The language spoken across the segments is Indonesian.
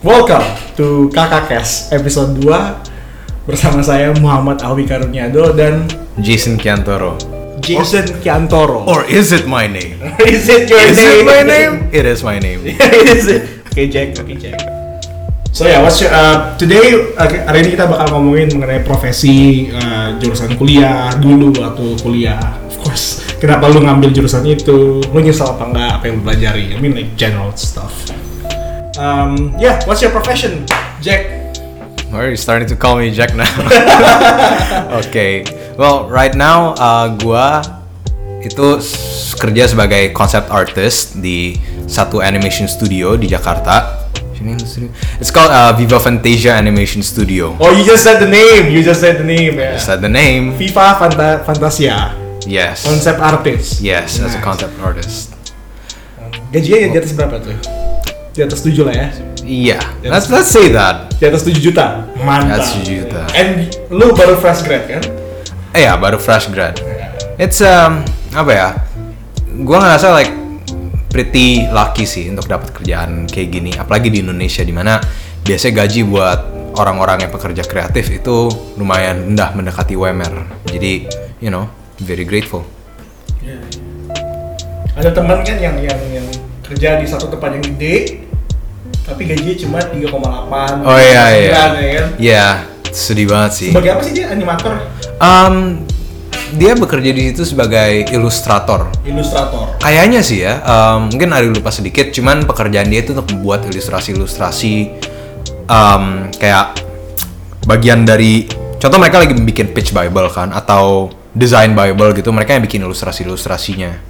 Welcome to Kakak Kes episode 2 bersama saya Muhammad Alwi Karuniado dan Jason Kiantoro. Jason Kiantoro. Or is it my name? is it your is name? it my name? It is my name. is it? Oke Jack, oke Jack. So ya, yeah, what's your, uh, today uh, hari ini kita bakal ngomongin mengenai profesi uh, jurusan kuliah dulu atau kuliah. Of course, kenapa lu ngambil jurusan itu? Lu nyesel apa enggak? Apa yang lu pelajari? I mean like general stuff. Um, yeah, what's your profession, Jack? Are you starting to call me Jack now? okay. Well, right now uh, gua itu kerja sebagai concept artist di satu animation studio di Jakarta. It's called uh, Viva Fantasia Animation Studio. Oh, you just said the name. You just said the name. Yeah. That the name? FIFA Fanta Fantasia, Yes. concept artist. Yes, as Nice. a concept artist. Gajinya ya di atas berapa tuh? Di atas 7 lah ya. Yeah. Let's let's say that. Di atas 7 juta. Mantap. That's 7 juta. And lu baru fresh grad kan? Eh ya, baru fresh grad. It's um apa ya? Gua ngerasa like pretty lucky sih untuk dapat kerjaan kayak gini, apalagi di Indonesia di mana biasanya gaji buat orang-orang yang pekerja kreatif itu lumayan rendah mendekati UMR. Jadi, you know, very grateful. Iya. Ada teman kan yang yang yang kerja di satu tempat yang gede tapi gajinya cuma 3,8 Oh iya iya. 9, ya kan? Iya, sedih banget sih. Sebagai apa sih dia animator, Um, dia bekerja di situ sebagai ilustrator. ilustrator? Kayaknya sih ya, um, mungkin ada lupa sedikit, cuman pekerjaan dia itu untuk membuat ilustrasi-ilustrasi um, kayak bagian dari, contoh mereka lagi bikin pitch bible kan, atau design bible gitu, mereka yang bikin ilustrasi-ilustrasinya.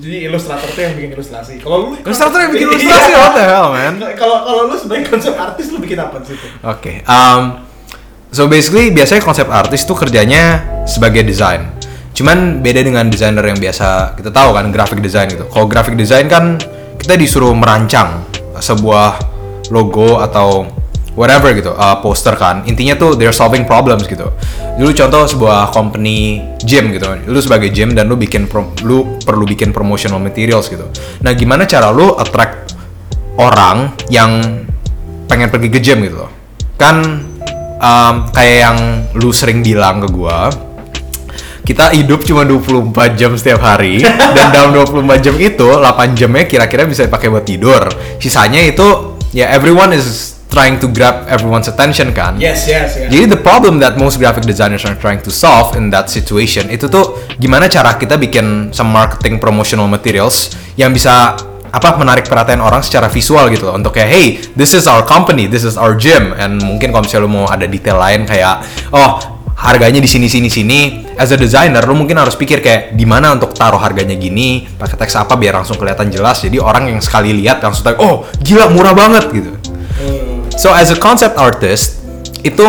Jadi ilustrator tuh yang bikin ilustrasi. Kalau lu Ilustrator yang bikin ilustrasi, what the hell man? Kalau kalau lu sebagai konsep artis lu bikin apa sih? Oke, um, so basically biasanya konsep artis tuh kerjanya sebagai desain. Cuman beda dengan desainer yang biasa kita tahu kan, graphic design gitu. Kalau graphic design kan kita disuruh merancang sebuah logo atau whatever gitu, uh, poster kan. Intinya tuh they're solving problems gitu. Dulu contoh sebuah company gym gitu. Lu sebagai gym dan lu bikin pro- lu perlu bikin promotional materials gitu. Nah, gimana cara lu attract orang yang pengen pergi ke gym gitu loh. Kan um, kayak yang lu sering bilang ke gua, kita hidup cuma 24 jam setiap hari dan dalam 24 jam itu 8 jamnya kira-kira bisa dipakai buat tidur. Sisanya itu ya everyone is trying to grab everyone's attention kan. Yes, yes, yes. Jadi the problem that most graphic designers are trying to solve in that situation itu tuh gimana cara kita bikin some marketing promotional materials yang bisa apa menarik perhatian orang secara visual gitu loh. Untuk kayak hey this is our company this is our gym. And mungkin kalau misalnya lu mau ada detail lain kayak oh harganya di sini sini sini. As a designer lu mungkin harus pikir kayak di mana untuk taruh harganya gini pakai teks apa biar langsung kelihatan jelas. Jadi orang yang sekali lihat langsung tahu oh gila murah banget gitu So as a concept artist itu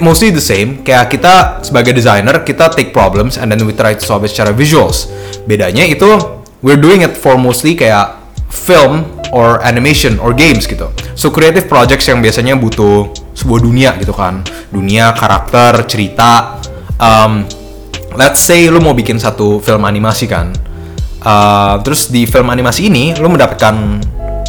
mostly the same. Kayak kita sebagai designer kita take problems and then we try to solve it secara visuals. Bedanya itu we're doing it for mostly kayak film or animation or games gitu. So creative projects yang biasanya butuh sebuah dunia gitu kan, dunia karakter cerita. Um, let's say lu mau bikin satu film animasi kan. Uh, terus di film animasi ini lu mendapatkan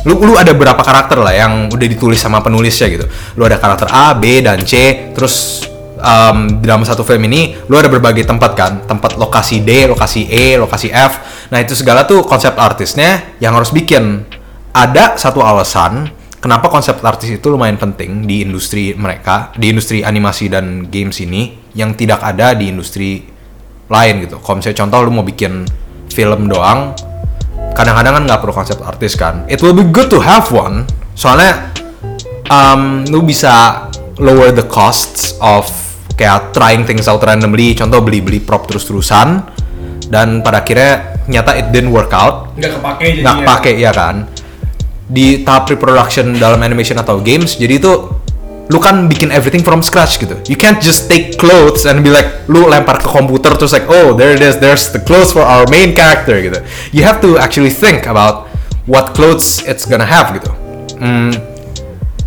lu lu ada berapa karakter lah yang udah ditulis sama penulisnya gitu. Lu ada karakter A, B dan C, terus um, dalam satu film ini lu ada berbagai tempat kan, tempat lokasi D, lokasi E, lokasi F. Nah, itu segala tuh konsep artisnya yang harus bikin. Ada satu alasan kenapa konsep artis itu lumayan penting di industri mereka, di industri animasi dan games ini yang tidak ada di industri lain gitu. Kalau misalnya contoh lu mau bikin film doang, kadang-kadang kan nggak perlu konsep artis kan. It will be good to have one. Soalnya um, lu bisa lower the costs of kayak trying things out randomly. Contoh beli-beli prop terus-terusan dan pada akhirnya nyata it didn't work out Nggak kepake jadinya. nggak kepake ya kan di tahap pre-production dalam animation atau games jadi itu lu kan bikin everything from scratch gitu. You can't just take clothes and be like lu lempar ke komputer terus like oh there it is there's the clothes for our main character gitu. You have to actually think about what clothes it's gonna have gitu. Hmm,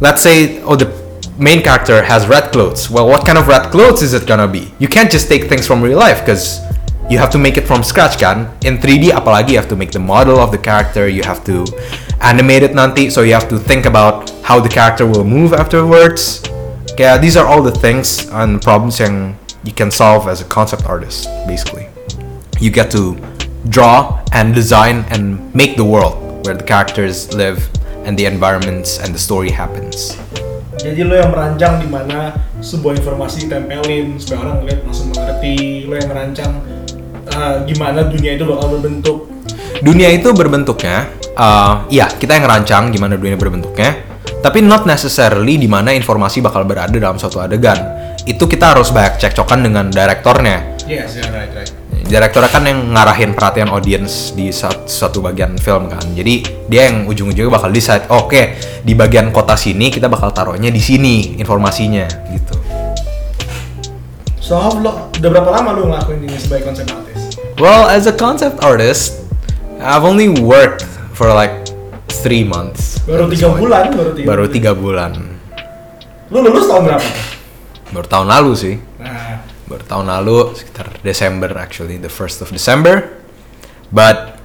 let's say oh the main character has red clothes. Well what kind of red clothes is it gonna be? You can't just take things from real life because you have to make it from scratch kan? In 3D apalagi you have to make the model of the character you have to animated nanti, so you have to think about how the character will move afterwards. Kayak these are all the things and problems yang you can solve as a concept artist, basically. You get to draw and design and make the world where the characters live and the environments and the story happens. Jadi lo yang merancang di mana sebuah informasi ditempelin supaya orang ngeliat langsung mengerti. Lo yang merancang uh, gimana dunia itu bakal berbentuk. Dunia itu berbentuknya, uh, iya kita yang ngerancang gimana dunia berbentuknya, tapi not necessarily di mana informasi bakal berada dalam suatu adegan. Itu kita harus banyak cekcokan dengan direktornya. Yes, yeah, right, right. Direktornya kan yang ngarahin perhatian audiens di sat- suatu bagian film kan. Jadi dia yang ujung-ujungnya bakal decide, "Oh, oke di bagian kota sini kita bakal taruhnya di sini informasinya gitu. So, lo, udah berapa lama lo ngelakuin ini sebagai konsep artist? Well, as a concept artist, I've only worked for like three months. Baru tiga bulan, baru tiga. Baru tiga bulan. Lo lulus tahun berapa? Baru tahun lalu sih. Nah, Baru tahun lalu sekitar Desember actually, the first of December. But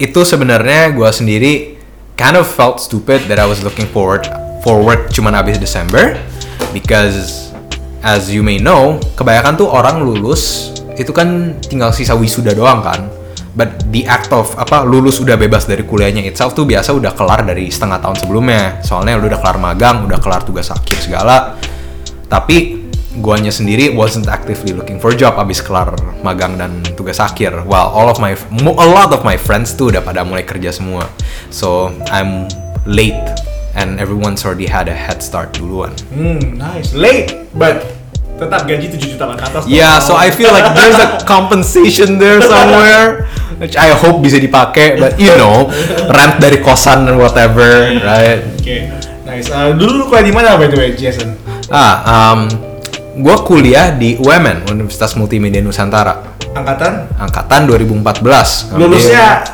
itu sebenarnya gua sendiri kind of felt stupid that I was looking forward forward cuman abis Desember because as you may know kebanyakan tuh orang lulus itu kan tinggal sisa wisuda doang kan but the act of apa lulus udah bebas dari kuliahnya itself tuh biasa udah kelar dari setengah tahun sebelumnya. Soalnya lu udah kelar magang udah kelar tugas akhir segala. Tapi guanya sendiri wasn't actively looking for job abis kelar magang dan tugas akhir. While all of my a lot of my friends tuh udah pada mulai kerja semua. So I'm late and everyone's already had a head start duluan. Hmm, nice. Late, but tetap gaji 7 juta ke atas. yeah so I feel like there's a compensation there somewhere which I hope bisa dipakai but you know rent dari kosan and whatever right Oke, nice. Uh, dulu lu kuliah di mana by the way, Jason? ah um, gue kuliah di UMN Universitas Multimedia Nusantara Angkatan? angkatan 2014. Lulusnya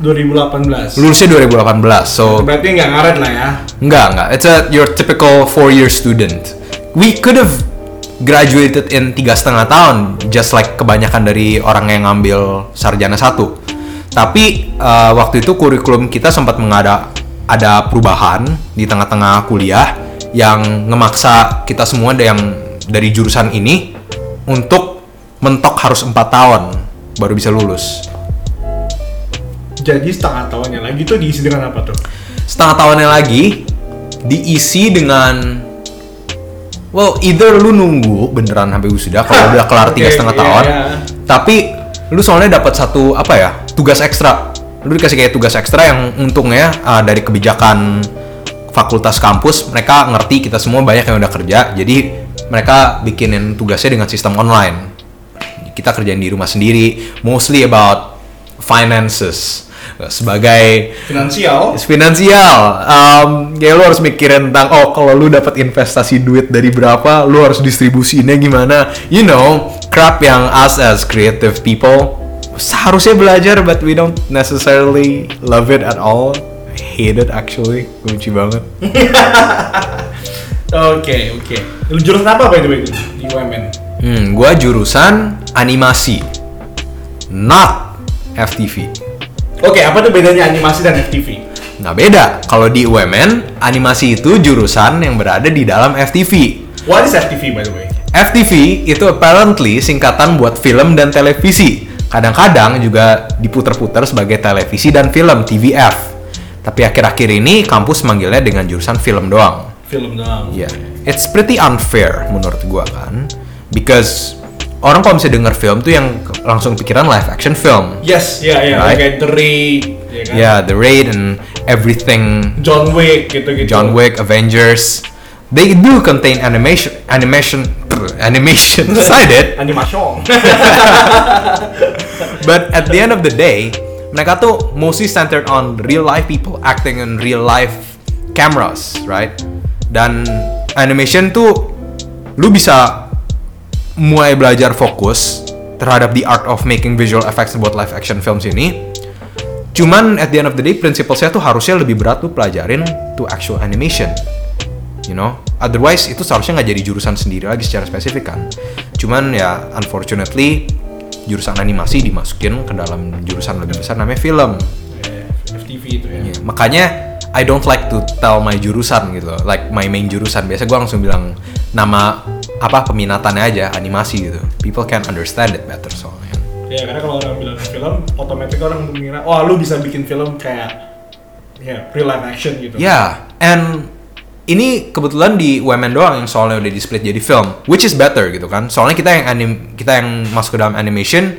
2018. lulusnya 2018. So Berarti nggak ngaret lah ya. enggak enggak. It's a your typical four year student. We could have graduated in tiga setengah tahun, just like kebanyakan dari orang yang ngambil sarjana satu. Tapi uh, waktu itu kurikulum kita sempat mengada ada perubahan di tengah-tengah kuliah yang ngemaksa kita semua yang dari jurusan ini untuk mentok harus empat tahun baru bisa lulus. Jadi setengah tahunnya lagi tuh diisi dengan apa tuh? setengah tahunnya lagi diisi dengan well either lu nunggu beneran sampai wisuda kalau udah kelar tiga Oke, setengah iya, tahun iya. tapi lu soalnya dapat satu apa ya tugas ekstra. Lu dikasih kayak tugas ekstra yang untungnya uh, dari kebijakan fakultas kampus mereka ngerti kita semua banyak yang udah kerja jadi mereka bikinin tugasnya dengan sistem online. Kita kerjain di rumah sendiri mostly about finances sebagai Finansial. finansial. Um, kayak lu harus mikirin tentang oh kalau lu dapat investasi duit dari berapa lu harus distribusinya gimana. You know crap yang us as creative people seharusnya belajar but we don't necessarily love it at all. I hate it actually. Benci banget. Oke, oke. Lu jurusan apa by the way? Di UMN? hmm, gua jurusan animasi not FTV Oke, apa tuh bedanya animasi dan FTV? Nah beda, kalau di UMN, animasi itu jurusan yang berada di dalam FTV. What is FTV by the way? FTV itu apparently singkatan buat film dan televisi. Kadang-kadang juga diputer-puter sebagai televisi dan film TVF. Tapi akhir-akhir ini kampus manggilnya dengan jurusan film doang. Film doang. Ya, it's pretty unfair menurut gua kan. Because orang kalau misalnya denger film tuh yang langsung pikiran live action film. Yes, ya ya. Right. Kayak The Raid, ya kan? Ya, The Raid and everything John Wick gitu-gitu. John Wick, Avengers, they do contain animation, animation, animation. Did. Animation. But at the end of the day, mereka tuh mostly centered on real life people acting in real life cameras, right? Dan animation tuh lu bisa mulai belajar fokus terhadap the art of making visual effects buat live action films ini. Cuman at the end of the day, prinsipal saya tuh harusnya lebih berat lu pelajarin to actual animation. You know, otherwise itu seharusnya nggak jadi jurusan sendiri lagi secara spesifik kan. Cuman ya unfortunately jurusan animasi dimasukin ke dalam jurusan lebih besar namanya film. FTV TV itu ya. Iya, makanya I don't like to tell my jurusan gitu like my main jurusan. Biasa gue langsung bilang nama apa peminatannya aja animasi gitu. People can understand it better soalnya. Ya karena kalau orang bilang film, otomatis orang mengira, oh lu bisa bikin film kayak ya real life action gitu. Ya, and ini kebetulan di UMN doang yang soalnya udah di split jadi film, which is better gitu kan. Soalnya kita yang anim kita yang masuk ke dalam animation,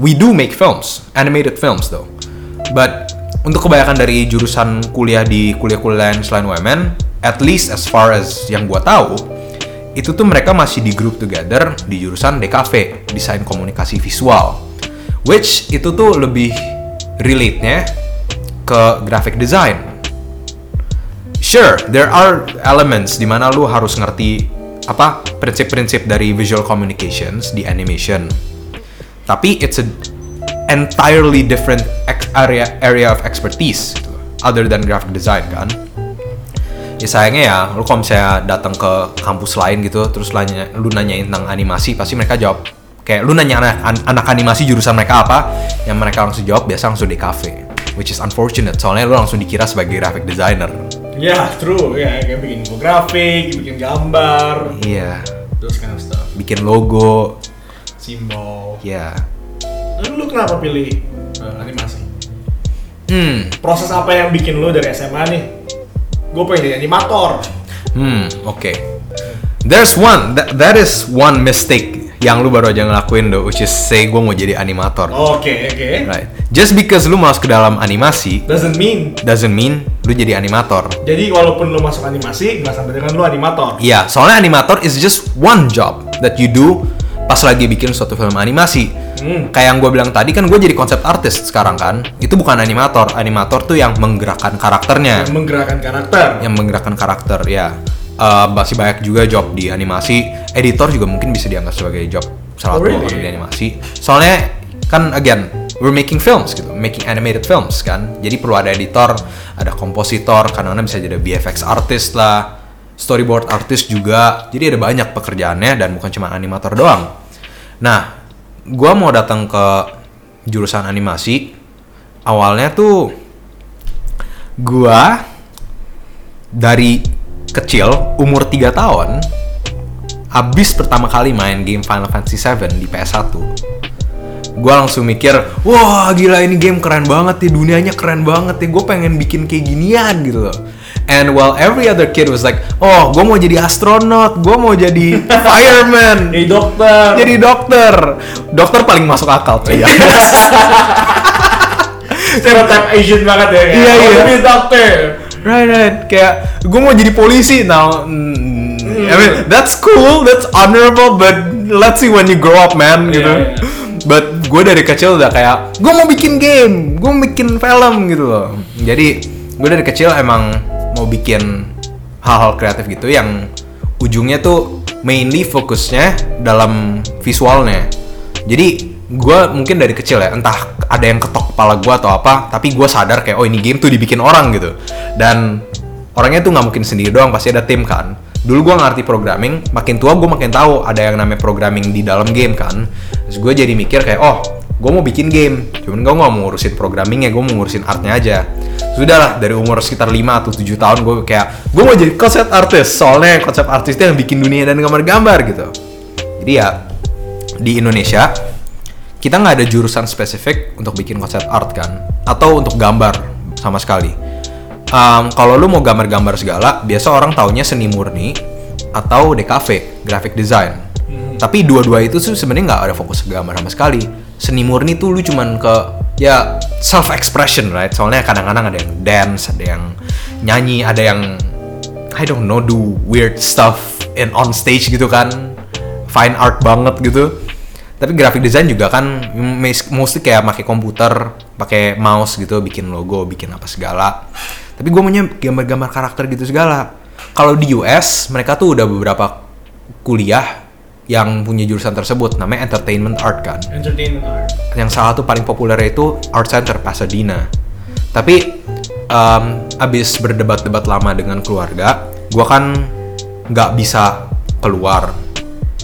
we do make films, animated films though. But untuk kebanyakan dari jurusan kuliah di kuliah-kuliah lain selain UMN, at least as far as yang gua tahu, itu tuh mereka masih di group together di jurusan DKV, desain komunikasi visual. Which itu tuh lebih relate-nya ke graphic design. Sure, there are elements di mana lu harus ngerti apa prinsip-prinsip dari visual communications di animation. Tapi it's a entirely different area area of expertise gitu, other than graphic design kan. Ya sayangnya ya, lu kalau misalnya datang ke kampus lain gitu, terus nanya, lu nanyain tentang animasi, pasti mereka jawab kayak lu nanya anak, an- anak animasi jurusan mereka apa, yang mereka langsung jawab biasa langsung di cafe, which is unfortunate. Soalnya lu langsung dikira sebagai graphic designer. Ya, true. Ya, kayak bikin infografik, bikin gambar, Iya, those kind of stuff. bikin logo, Simbol. ya. Lalu lu kenapa pilih uh, animasi? Hmm, Proses apa yang bikin lu dari SMA nih? Gue pengen jadi animator. Hmm, oke. There's one, that, that is one mistake yang lu baru aja ngelakuin do, which is say gue mau jadi animator. Oke, oke. Right. Just because lu masuk ke dalam animasi Doesn't mean. doesn't mean lu jadi animator. Jadi walaupun lu masuk animasi, nggak sampai dengan lu animator. Iya, soalnya animator is just one job that you do pas lagi bikin suatu film animasi. Hmm. Kayak yang gue bilang tadi kan gue jadi konsep artist sekarang kan. Itu bukan animator. Animator tuh yang menggerakkan karakternya. Yang menggerakkan karakter. yang menggerakkan karakter ya Eh, masih banyak juga job di animasi editor juga mungkin bisa dianggap sebagai job salah Oh, satu really? orang di animasi soalnya kan again we're making films gitu making animated films kan jadi perlu ada editor ada kompositor kadang-kadang bisa jadi VFX artist lah storyboard artist juga. Jadi ada banyak pekerjaannya dan bukan cuma animator doang. Nah gua mau datang ke jurusan animasi. Awalnya tuh gua dari kecil umur 3 tahun abis pertama kali main game Final Fantasy 7 di PS1 gue langsung mikir wah gila ini game keren banget ya dunianya keren banget ya gue pengen bikin kayak ginian gitu loh and while every other kid was like oh gue mau jadi astronot gue mau jadi fireman Jadi dokter. jadi dokter dokter paling masuk akal tuh ya stereotype Asian banget ya. Iya, "Oh, iya. Jadi dokter. Right, right. Kayak gue mau jadi polisi now. mm, I mean, that's cool, that's honorable, but let's see when you grow up, man. Gitu. Iya, iya. But gue dari kecil udah kayak gue mau bikin game, gue mau bikin film gitu loh. Jadi gue dari kecil emang mau bikin hal-hal kreatif gitu yang ujungnya tuh mainly fokusnya dalam visualnya. Jadi gue mungkin dari kecil ya entah ada yang ketok kepala gue atau apa tapi gue sadar kayak oh ini game tuh dibikin orang gitu. Dan orangnya tuh nggak mungkin sendiri doang pasti ada tim kan. Dulu gue ngerti programming makin tua gue makin tahu ada yang namanya programming di dalam game kan. Terus gue jadi mikir kayak oh gue mau bikin game cuman gue nggak mau ngurusin programmingnya gue mau ngurusin artnya aja. Sudahlah dari umur sekitar 5 atau 7 tahun gue kayak gue mau jadi konsep artis soalnya konsep artis itu yang bikin dunia dan gambar-gambar gitu. Jadi ya di Indonesia kita nggak ada jurusan spesifik untuk bikin konsep art kan atau untuk gambar sama sekali. Em, kalau lu mau gambar-gambar segala biasa orang taunya seni murni atau DKV graphic design. Tapi dua-dua itu sebenarnya nggak ada fokus ke gambar sama sekali seni murni tuh lu cuman ke ya self expression right? Soalnya kadang-kadang ada yang dance ada yang nyanyi ada yang I don't know do weird stuff in on stage gitu kan. Fine art banget gitu. Tapi graphic design juga kan mostly kayak pakai komputer pakai mouse gitu bikin logo bikin apa segala. Tapi gue maunya gambar-gambar karakter gitu segala. Kalau di US mereka tuh udah beberapa kuliah yang punya jurusan tersebut namanya entertainment art kan Entertainment art. yang salah satu paling populer itu Art Center Pasadena. Tapi em, abis berdebat-debat lama dengan keluarga, gue kan nggak bisa keluar.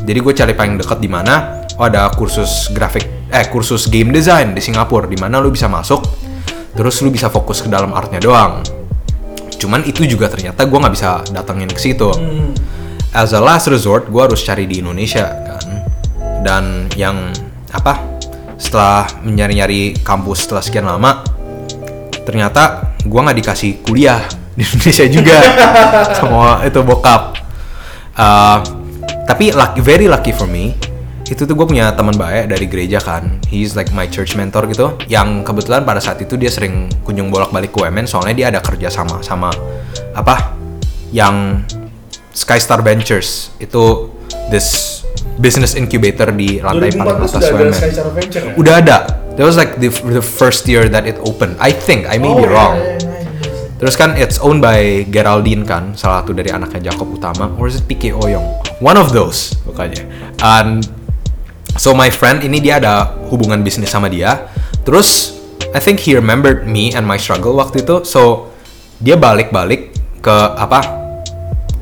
Jadi gue cari paling dekat di mana, oh ada kursus grafik, eh kursus game design di Singapura, di mana lu bisa masuk. terus lu bisa fokus ke dalam artnya doang cuman itu juga ternyata gue nggak bisa datengin ke situ as a last resort gue harus cari di Indonesia kan? Dan yang apa setelah mencari-nyari kampus setelah sekian lama ternyata gue nggak dikasih kuliah di Indonesia juga. Sama itu bokap. Uh, tapi lucky, very lucky for me itu tuh gue punya teman baik dari gereja kan? He's like my church mentor gitu. Yang kebetulan pada saat itu dia sering kunjung bolak balik ke UMN soalnya dia ada kerja sama sama apa yang Skystar Ventures itu this business incubator di lantai paling 2014 atas sudah ada UMN ya? udah ada that was like the, the first year that it opened I think I may Oh, be wrong iya, iya, iya. Terus kan it's owned by Geraldine kan, salah satu dari anaknya Jacob Utama, or is it PK Oyong? One of those pokoknya. And so my friend ini dia ada hubungan bisnis sama dia. Terus I think he remembered me and my struggle waktu itu. So dia balik-balik ke apa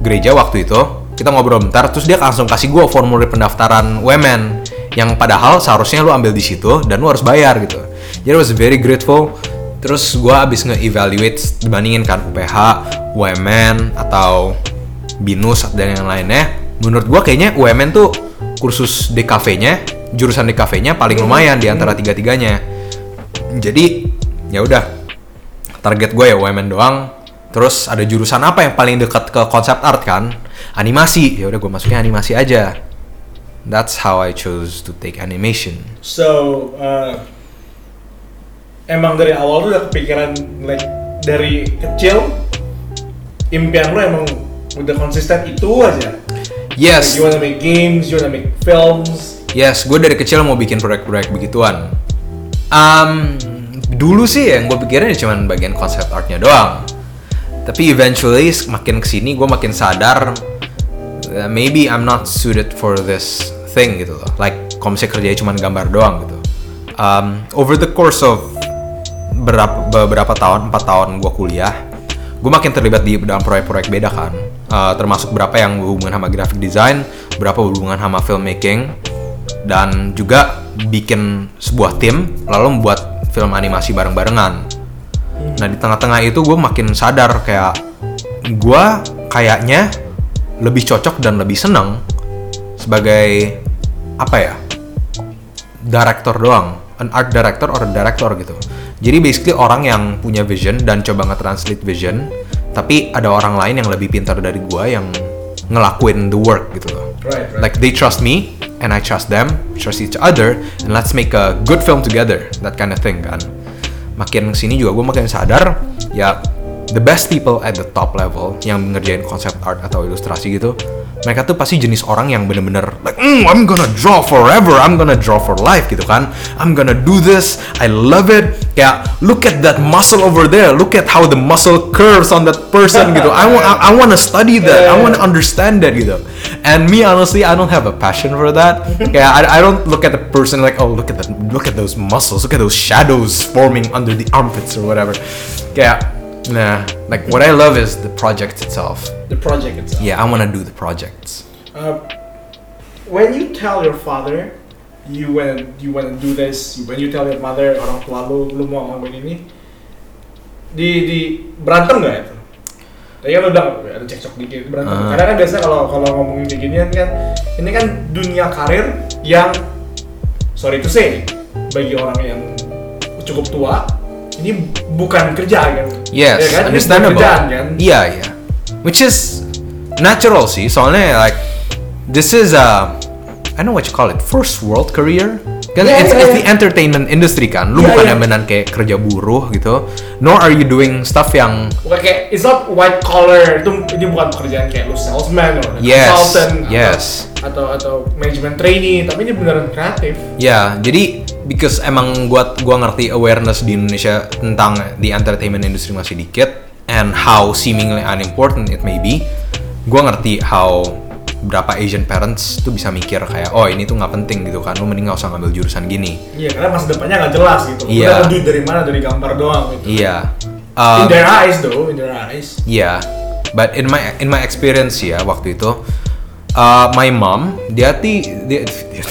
gereja waktu itu. Kita ngobrol bentar, terus dia langsung kasih gue formulir pendaftaran women yang padahal seharusnya lu ambil di situ dan lu harus bayar gitu. Jadi I was very grateful. Terus gue abis nge-evaluate dibandingin kan UPH, UMN atau BINUS dan yang lainnya. Menurut gue kayaknya UMN tuh kursus DKV-nya, jurusan DKV-nya paling lumayan di antara tiga-tiganya. Jadi ya udah target gue ya UMN doang. Terus ada jurusan apa yang paling dekat ke konsep art kan? Animasi. Ya udah gue masukin animasi aja. That's how I chose to take animation. So, uh, emang dari awal tuh udah kepikiran like dari kecil impian lo emang udah konsisten itu aja. Yes, Like, you wanna make games, you wanna make films. Yes, gue dari kecil mau bikin proyek-proyek begituan. Um, dulu sih yang gue pikirin ya cuman bagian konsep artnya doang. Tapi eventually makin ke sini gue makin sadar uh, maybe I'm not suited for this thing gitu loh. Like kalau misalnya kerjanya cuman gambar doang gitu. Um, over the course of berapa beberapa tahun, empat tahun gue kuliah, gue makin terlibat di dalam proyek-proyek beda kan. Uh, termasuk berapa yang berhubungan sama graphic design, berapa berhubungan sama filmmaking, dan juga bikin sebuah tim lalu membuat film animasi bareng-barengan. Nah di tengah-tengah itu gue makin sadar kayak gue kayaknya lebih cocok dan lebih seneng sebagai apa ya director doang, an art director or a director gitu. Jadi basically orang yang punya vision dan coba nge-translate vision, tapi ada orang lain yang lebih pintar dari gue yang ngelakuin the work gitu loh. Right, right. Like they trust me and I trust them, trust each other, and let's make a good film together. That kind of thing kan. Makin sini juga gue makin sadar ya the best people at the top level yang ngerjain konsep art atau ilustrasi gitu, mereka tuh pasti jenis orang yang bener-bener like, "Mm, I'm gonna draw forever, I'm gonna draw for life gitu kan. I'm gonna do this, I love it. Kayak look at that muscle over there, look at how the muscle curves on that person gitu. I want, I, I wanna study that, I wanna understand that gitu. And me honestly, I don't have a passion for that. Kayak I, I don't look at the person like, oh look at that, look at those muscles, look at those shadows forming under the armpits or whatever. Kayak nah, like what I love is the project itself. The project itself. Yeah, I wanna do the projects. Uh, when you tell your father you wanna you wanna do this, when you tell your mother orang tua lu lu mau ngomongin ini, di di berantem nggak itu? Tadi kan lu bilang ada cekcok dikit berantem. Ah. Karena kan biasanya kalau kalau ngomongin beginian kan, ini kan dunia karir yang sorry to say bagi orang yang cukup tua ini bukan kerja kan? Yes, Ya kan? Understandable. kerjaan kan? Iya, iya. Which is natural sih, soalnya like this is a I don't know what you call it, first world career. Kan Yeah, it's, yeah, it's yeah. the entertainment industry kan. Lu Yeah, bukan yeah. yang benar kayak kerja buruh gitu. Nor are you doing stuff yang Bukan kayak it's not white collar itu ini bukan pekerjaan kayak lu salesman atau Yes, consultant yes. atau atau atau manajemen trainee tapi ini beneran kreatif. Ya, jadi because emang gua gua ngerti awareness di Indonesia tentang the entertainment industry masih dikit and how seemingly unimportant it may be. Gua ngerti how berapa Asian parents tuh bisa mikir kayak oh ini tuh nggak penting gitu kan, lu mending nggak usah ngambil jurusan gini. Iya karena masa depannya nggak jelas gitu. Iya. Udah duit dari mana dari gambar doang gitu. Iya. In Um, their eyes though, in their eyes. Iya, but in my in my experience ya waktu itu, uh, my mom dia ti dia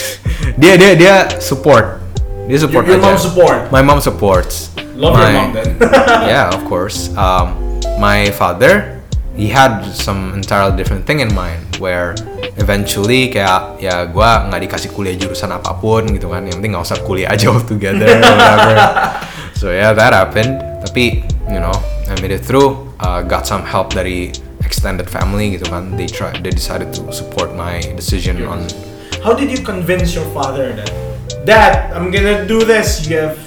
dia dia, dia support, dia support Your- your aja. mom support? My mom supports. Love your mom then. yeah, of course. Um, my father, he had some entirely different thing in mind where eventually kayak ya gua nggak dikasih kuliah jurusan apa pun gitu kan. Yang penting nggak usah kuliah aja altogether or whatever. so yeah, that happened. Tapi you know, I made it through. Uh, got some help dari extended family gitu kan. They try, they decided to support my decision on. How did you convince your father that, Dad, I'm gonna do this? You have,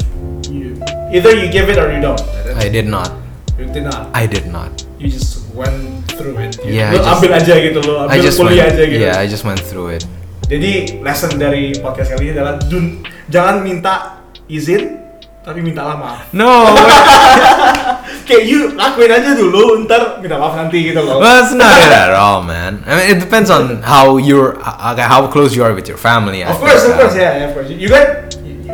you, either you give it or you don't. I did not. You did not. I did not. You just went through it. Yeah, Lo I just- ambil aja gitu lo, ambil I just went. kuliah aja gitu. Yeah, I just went through it. Jadi lesson dari podcast kali ini adalah dun, jangan minta izin, tapi mintalah maaf. No. Kayak you lakuin aja dulu, ntar minta maaf nanti gitu loh. Well, it's not it at all, man. I mean, it depends on how you're, uh, okay, how close you are with your family. I Of course, think, of course, uh, yeah, yeah, of course. You kan,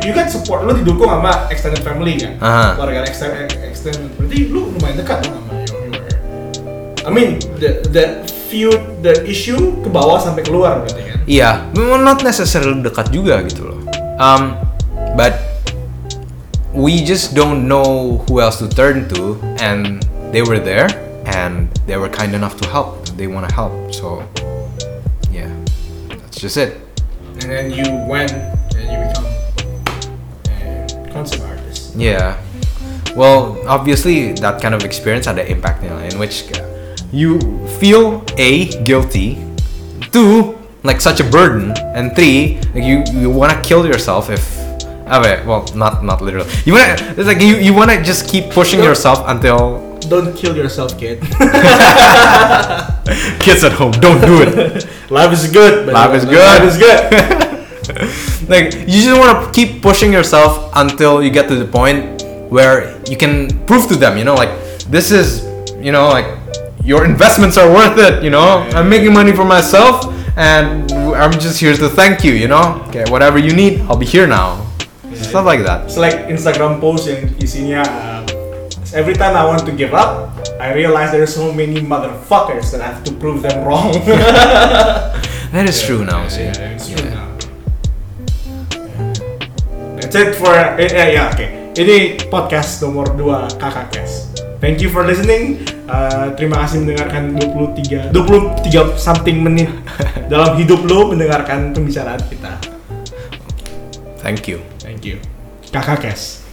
you kan support, lu didukung sama extended family kan, Aha. keluarga extended, extended. Berarti lu lumayan dekat dong I mean, the the feud, the issue ke bawah sampai keluar berarti kan. Iya, memang not necessarily dekat juga gitu loh. Um, but we just don't know who else to turn to, and they were there, and they were kind enough to help. They want to help, so yeah, that's just it. And then you went and you become a concept artist. Yeah. Well, obviously that kind of experience had an impact in, in which you feel a guilty, two like such a burden, and three like you you want to kill yourself if. Oh, wait, well, not not literally. You wanna it's like you you wanna just keep pushing yourself until Don't kill yourself, kid. kids at home don't do it. Life is good. Life is good. Life is good. like you just want to keep pushing yourself until you get to the point where you can prove to them you know like this is you know like your investments are worth it you know? I'm making money for myself and i'm just here to thank you you know? Okay whatever you need i'll be here now. Stuff like that. It's like Instagram post yang isinya uh, every time I want to give up, I realize there's so many motherfuckers that I have to prove them wrong. that is true now see? Yeah, it's true now. That's it for eh, eh, ya oke. Ini podcast nomor 2 Kakak Kes. Thank you for listening. Uh, terima kasih mendengarkan 23 23 something menit dalam hidup lo mendengarkan pembicaraan kita. thank you Thank you. Kakak Kes.